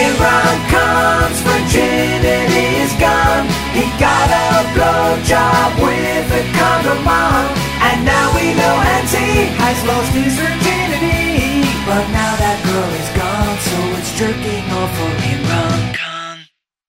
Imran comes, virginity is gone. He got a blowjob with a condom on. And now we know Hansi has lost his virginity. But now that girl is gone, so it's jerking off for Imran.